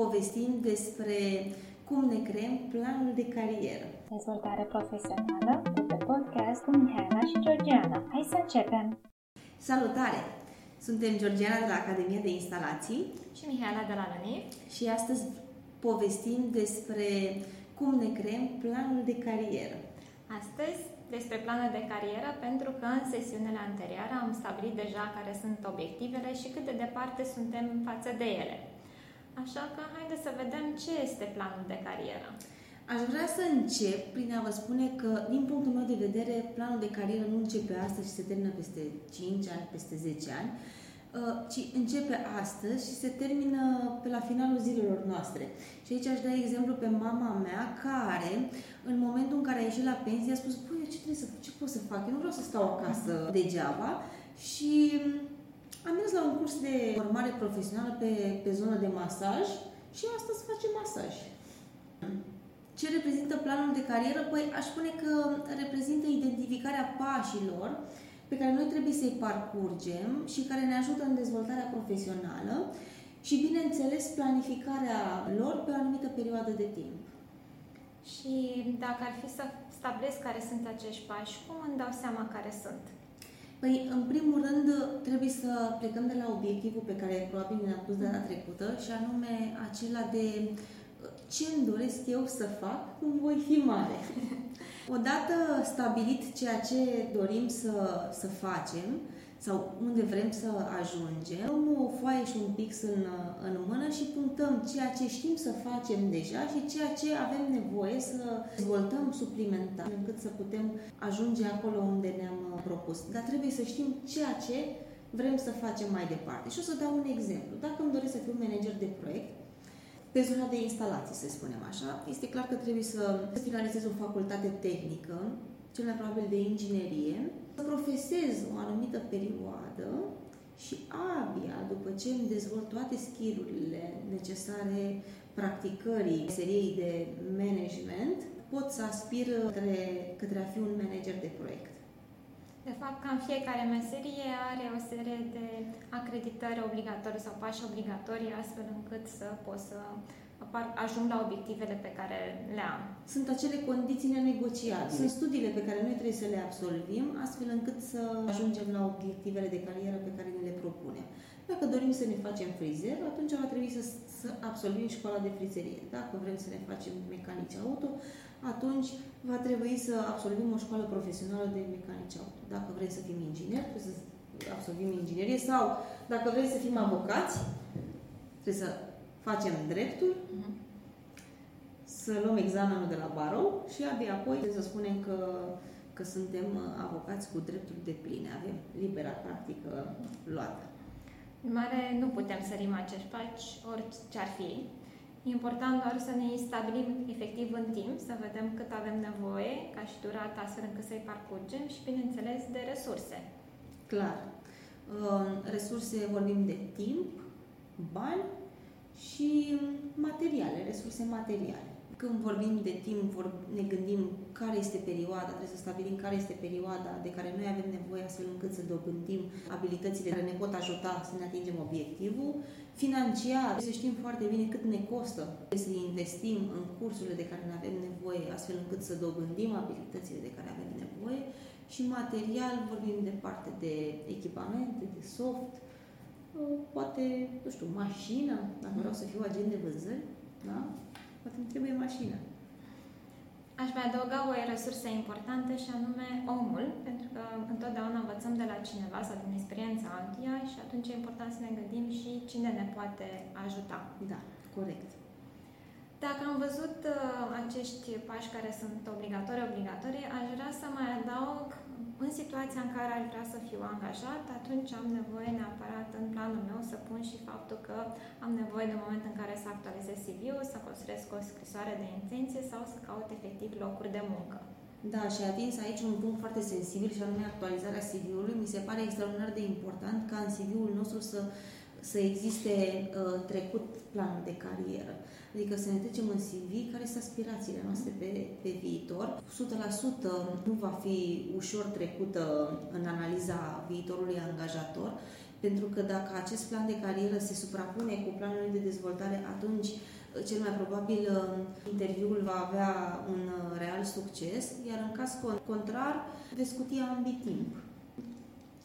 povestim despre cum ne creăm planul de carieră. Dezvoltare profesională de pe podcast cu Mihaela și Georgiana. Hai să începem! Salutare! Suntem Georgiana de la Academia de Instalații și Mihaela de la LUNIF și astăzi povestim despre cum ne creăm planul de carieră. Astăzi despre planul de carieră pentru că în sesiunile anterioare am stabilit deja care sunt obiectivele și cât de departe suntem față de ele. Așa că haideți să vedem ce este planul de carieră. Aș vrea să încep prin a vă spune că, din punctul meu de vedere, planul de carieră nu începe astăzi și se termină peste 5 ani, peste 10 ani, uh, ci începe astăzi și se termină pe la finalul zilelor noastre. Și aici aș da exemplu pe mama mea, care, în momentul în care a ieșit la pensie, a spus, păi, ce trebuie să ce pot să fac? Eu nu vreau să stau acasă degeaba și am mers la un curs de formare profesională pe, pe zonă de masaj și astăzi facem masaj. Ce reprezintă planul de carieră? Păi aș spune că reprezintă identificarea pașilor pe care noi trebuie să-i parcurgem și care ne ajută în dezvoltarea profesională și, bineînțeles, planificarea lor pe o anumită perioadă de timp. Și dacă ar fi să stabilesc care sunt acești pași, cum îmi dau seama care sunt? Păi, în primul rând, trebuie să plecăm de la obiectivul pe care probabil ne-am pus data trecută și anume acela de ce îmi doresc eu să fac cum voi fi mare. Odată stabilit ceea ce dorim să, să facem, sau unde vrem să ajungem, luăm o foaie și un pix în, în mână și punctăm ceea ce știm să facem deja și ceea ce avem nevoie să dezvoltăm suplimentar, încât să putem ajunge acolo unde ne-am propus. Dar trebuie să știm ceea ce vrem să facem mai departe. Și o să dau un exemplu. Dacă îmi doresc să fiu manager de proiect, pe zona de instalații, să spunem așa, este clar că trebuie să finalizez o facultate tehnică, cel mai probabil de inginerie, să profesez o anumită perioadă și abia după ce îmi dezvolt toate skillurile necesare practicării seriei de management, pot să aspir către, către a fi un manager de proiect. De fapt, cam fiecare meserie are o serie de acreditări obligatorii sau pași obligatorii, astfel încât să poți să ajung la obiectivele pe care le am. Sunt acele condiții nenegociabile. Sunt studiile pe care noi trebuie să le absolvim, astfel încât să ajungem la obiectivele de carieră pe care ne le propunem. Dacă dorim să ne facem frizer, atunci va trebui să, să absolvim școala de frizerie. Dacă vrem să ne facem mecanici auto, atunci va trebui să absolvim o școală profesională de mecanici auto. Dacă vrem să fim inginer, trebuie să absolvim inginerie sau dacă vrem să fim avocați, trebuie să facem dreptul, uh-huh. să luăm examenul de la barou și abia apoi să spunem că, că suntem avocați cu drepturi de pline, avem libera practică luată. În mare, nu putem sărim acești paci, orice ar fi. E important doar să ne stabilim efectiv în timp, să vedem cât avem nevoie, ca și durată, astfel încât să-i parcurgem și, bineînțeles, de resurse. Clar. Resurse vorbim de timp, bani și materiale, resurse materiale. Când vorbim de timp, vor, ne gândim care este perioada, trebuie să stabilim care este perioada de care noi avem nevoie astfel încât să dobândim abilitățile care ne pot ajuta să ne atingem obiectivul. Financiar, să știm foarte bine cât ne costă să investim în cursurile de care ne avem nevoie astfel încât să dobândim abilitățile de care avem nevoie. Și material, vorbim de parte de echipamente, de soft, poate, nu știu, mașină, dacă vreau să fiu agent de vânzări, da? Poate îmi trebuie mașină. Aș mai adăuga o resursă importantă și anume omul, pentru că întotdeauna învățăm de la cineva sau din experiența altuia și atunci e important să ne gândim și cine ne poate ajuta. Da, corect. Dacă am văzut uh, acești pași care sunt obligatori, obligatorii, aș vrea să mai adaug în situația în care aș vrea să fiu angajat, atunci am nevoie neapărat în planul meu să pun și faptul că am nevoie de moment în care să actualizez CV-ul, să construiesc o scrisoare de intenție sau să caut efectiv locuri de muncă. Da, și a atins aici un punct foarte sensibil și anume actualizarea CV-ului. Mi se pare extraordinar de important ca în CV-ul nostru să, să existe uh, trecut planul de carieră. Adică să ne trecem în CV care sunt aspirațiile noastre pe, pe viitor. 100% nu va fi ușor trecută în analiza viitorului angajator. Pentru că dacă acest plan de carieră se suprapune cu planul de dezvoltare, atunci cel mai probabil interviul va avea un real succes, iar în caz contrar, veți scutia ambii timp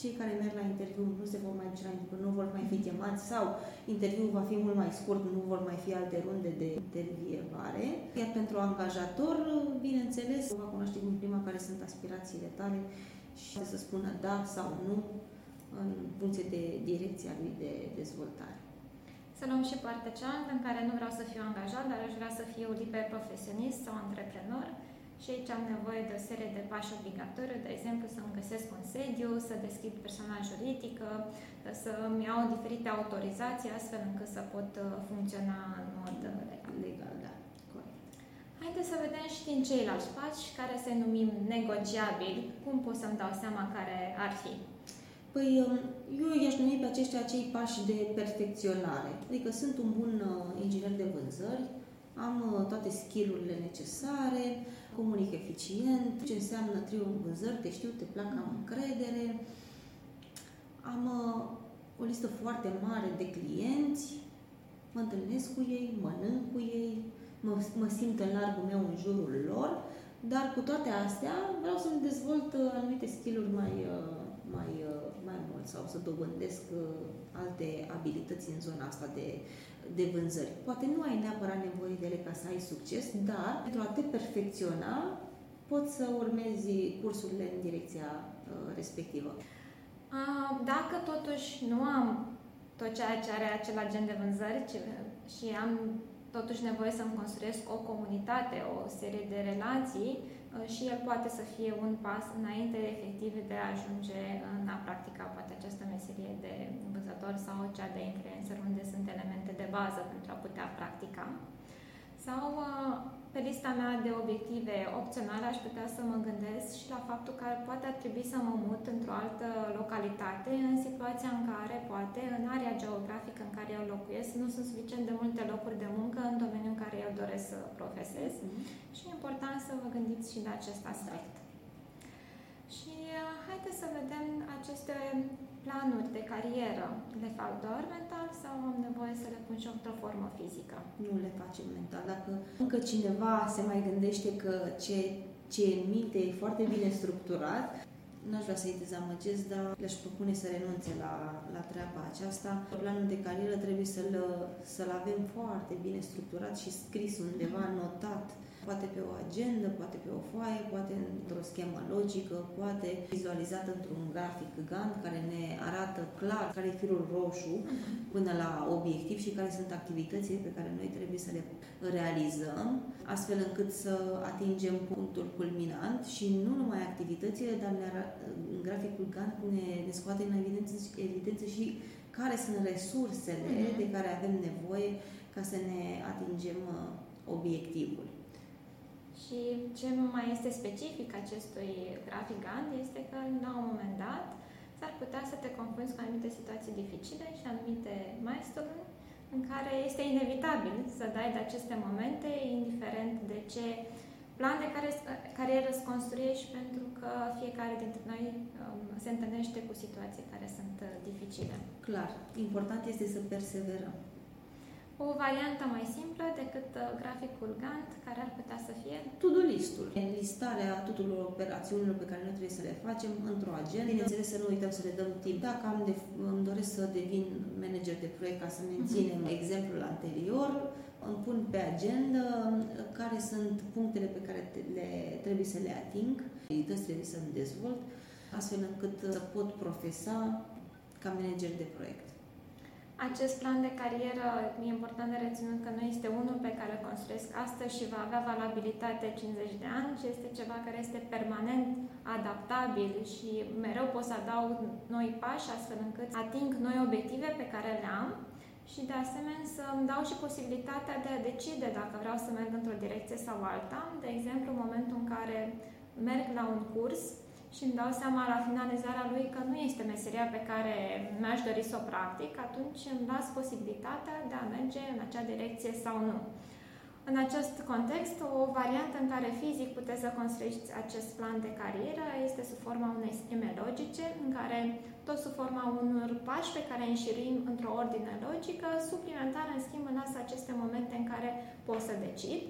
cei care merg la interviu nu se vor mai duce la interviu, nu vor mai fi chemați sau interviul va fi mult mai scurt, nu vor mai fi alte runde de intervievare. Iar pentru angajator, bineînțeles, va cunoaște din prima care sunt aspirațiile tale și să spună da sau nu în funcție de direcția lui de dezvoltare. Să luăm și partea cealaltă în care nu vreau să fiu angajat, dar aș vrea să fiu liber profesionist sau antreprenor și aici am nevoie de o serie de pași obligatoriu, de exemplu să-mi găsesc un sediu, să deschid personal juridică, să-mi iau diferite autorizații astfel încât să pot uh, funcționa în mod uh, legal. Legal, da. Corect. Haideți să vedem și din ceilalți pași, care se numim negociabili, cum pot să-mi dau seama care ar fi. Păi, um, eu i-aș numi pe aceștia acei pași de perfecționare. Adică sunt un bun uh, inginer de vânzări, am toate skillurile necesare, comunic eficient, ce înseamnă trio în vânzări, te știu, te plac, am încredere. Am uh, o listă foarte mare de clienți, mă întâlnesc cu ei, mănânc cu ei, mă, mă simt în largul meu în jurul lor, dar cu toate astea vreau să-mi dezvolt uh, anumite skill-uri mai, uh, mai, uh, mai mult sau să dobândesc uh, alte abilități în zona asta de de vânzări. Poate nu ai neapărat nevoie de ele ca să ai succes, dar pentru a te perfecționa poți să urmezi cursurile în direcția uh, respectivă. Dacă totuși nu am tot ceea ce are acel agent de vânzări și am totuși nevoie să-mi construiesc o comunitate, o serie de relații uh, și el poate să fie un pas înainte efectiv de a ajunge în a practica poate această meserie de vânzător sau cea de influencer, unde sunt elemente de bază pentru a putea practica. Sau uh, pe lista mea de obiective opționale aș putea să mă gândesc și la faptul că poate ar trebui să mă mut într-o altă localitate în situația în care poate în area geografică în care eu locuiesc nu sunt suficient de multe locuri de muncă în domeniul în care eu doresc să profesez mm-hmm. Și e important să vă gândiți și de acest aspect. Și uh, haideți să vedem aceste planuri de carieră le fac doar mental sau am nevoie să le pun și într-o formă fizică? Nu le facem mental. Dacă încă cineva se mai gândește că ce, ce e în minte e foarte bine structurat, n-aș vrea să-i dezamăgesc, dar le-aș propune să renunțe la, la treaba aceasta. Planul de carieră trebuie să-l, să-l avem foarte bine structurat și scris undeva, notat, poate pe o agendă, poate pe o foaie, poate într-o schemă logică, poate vizualizat într-un grafic Gantt care ne arată clar care e firul roșu până la obiectiv și care sunt activitățile pe care noi trebuie să le realizăm, astfel încât să atingem punctul culminant și nu numai activitățile, dar ne în graficul Gantt ne, ne scoate în evidență, evidență și care sunt resursele mm-hmm. de care avem nevoie ca să ne atingem uh, obiectivul. Și ce mai este specific acestui grafic Gantt este că la un moment dat s-ar putea să te confrunți cu anumite situații dificile și anumite milestone în care este inevitabil să dai de aceste momente, indiferent de ce plan de care, carieră îți construiești, pentru că fiecare dintre noi um, se întâlnește cu situații care sunt uh, dificile. Clar. Important este să perseverăm o variantă mai simplă decât uh, graficul Gantt, care ar putea să fie? To-do listul. Listarea tuturor operațiunilor pe care noi trebuie să le facem într-o agenda. Bineînțeles să nu uităm să le dăm timp. Dacă am de, îmi doresc să devin manager de proiect ca să menținem uh-huh. exemplul anterior, îmi pun pe agenda care sunt punctele pe care le, trebuie să le ating, abilități trebuie să îmi dezvolt, astfel încât să pot profesa ca manager de proiect. Acest plan de carieră e important de reținut că nu este unul pe care îl construiesc astăzi și va avea valabilitate 50 de ani, ci este ceva care este permanent adaptabil și mereu pot să adaug noi pași astfel încât ating noi obiective pe care le am și de asemenea să îmi dau și posibilitatea de a decide dacă vreau să merg într-o direcție sau alta. De exemplu, în momentul în care merg la un curs, și îmi dau seama la finalizarea lui că nu este meseria pe care mi-aș dori să o practic, atunci îmi las posibilitatea de a merge în acea direcție sau nu. În acest context, o variantă în care fizic puteți să construiți acest plan de carieră este sub forma unei scheme logice, în care tot sub forma unor pași pe care înșirim într-o ordine logică, suplimentar, în schimb, în asta aceste momente în care pot să decid.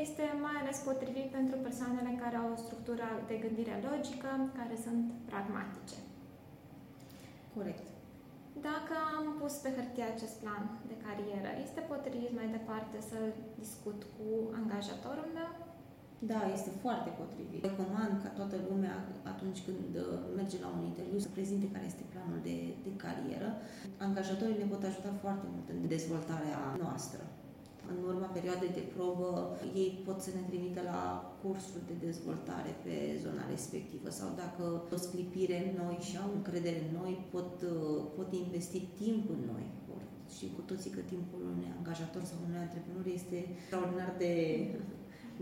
Este mai ales potrivit pentru persoanele care au o structură de gândire logică, care sunt pragmatice. Corect. Dacă am pus pe hârtie acest plan de carieră, este potrivit mai departe să discut cu angajatorul meu? Da, este foarte potrivit. Recomand ca toată lumea, atunci când uh, merge la un interviu, să prezinte care este planul de, de carieră. Angajatorii ne pot ajuta foarte mult în dezvoltarea noastră în urma perioadei de probă, ei pot să ne trimită la cursuri de dezvoltare pe zona respectivă sau dacă o sclipire în noi și au încredere în noi, pot, pot investi timp în noi. Și cu toții că timpul unui angajator sau unui antreprenor este extraordinar de,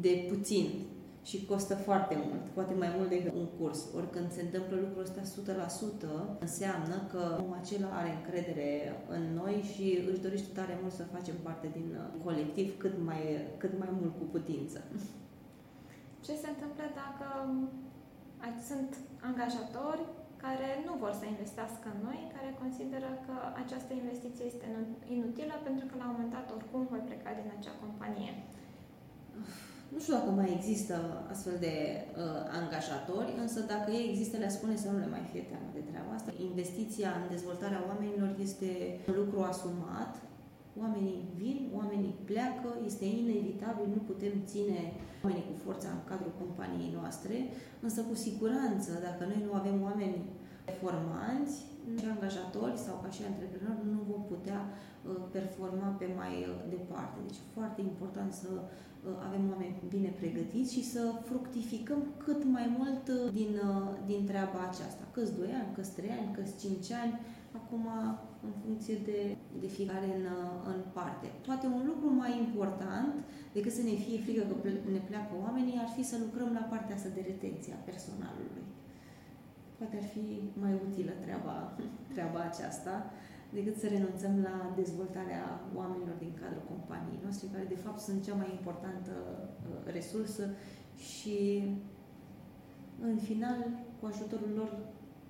de puțin și costă foarte mult, poate mai mult decât un curs. Ori când se întâmplă lucrul ăsta 100%, înseamnă că omul acela are încredere în noi și își dorește tare mult să facem parte din uh, colectiv cât mai, cât mai mult cu putință. Ce se întâmplă dacă sunt angajatori care nu vor să investească în noi, care consideră că această investiție este inutilă pentru că la un moment dat oricum voi pleca din acea companie? Nu știu dacă mai există astfel de uh, angajatori, însă dacă ei există, le spune să nu le mai fie teamă de treaba asta. Investiția în dezvoltarea oamenilor este un lucru asumat. Oamenii vin, oamenii pleacă, este inevitabil, nu putem ține oamenii cu forța în cadrul companiei noastre, însă cu siguranță, dacă noi nu avem oameni formanți, și angajatori sau ca și antreprenori, nu vom putea uh, performa pe mai uh, departe. Deci foarte important să Uh, avem oameni bine pregătiți și să fructificăm cât mai mult uh, din, uh, din treaba aceasta. Câți 2 ani, câți 3 ani, câți 5 ani, acum în funcție de, de fiecare în, în parte. Poate un lucru mai important decât să ne fie frică că ne pleacă oamenii ar fi să lucrăm la partea asta de retenție a personalului. Poate ar fi mai utilă treaba, treaba aceasta decât să renunțăm la dezvoltarea oamenilor din cadrul companiei noastre, care de fapt sunt cea mai importantă uh, resursă și în final, cu ajutorul lor,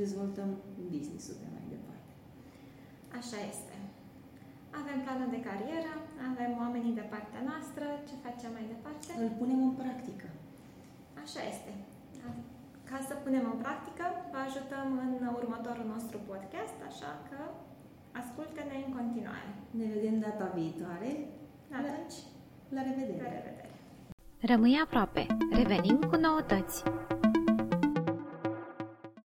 dezvoltăm business-ul de mai departe. Așa este. Avem planul de carieră, avem oamenii de partea noastră, ce facem mai departe? Îl punem în practică. Așa este. Ca să punem în practică, vă ajutăm în următorul nostru podcast, așa că Ascultă-ne în continuare. Ne vedem data viitoare. Atunci, la revedere. La revedere. Rămâi aproape. Revenim cu noutăți.